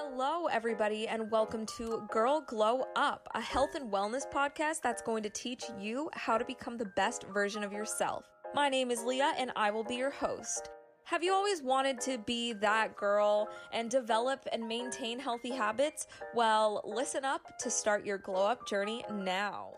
Hello, everybody, and welcome to Girl Glow Up, a health and wellness podcast that's going to teach you how to become the best version of yourself. My name is Leah, and I will be your host. Have you always wanted to be that girl and develop and maintain healthy habits? Well, listen up to start your glow up journey now.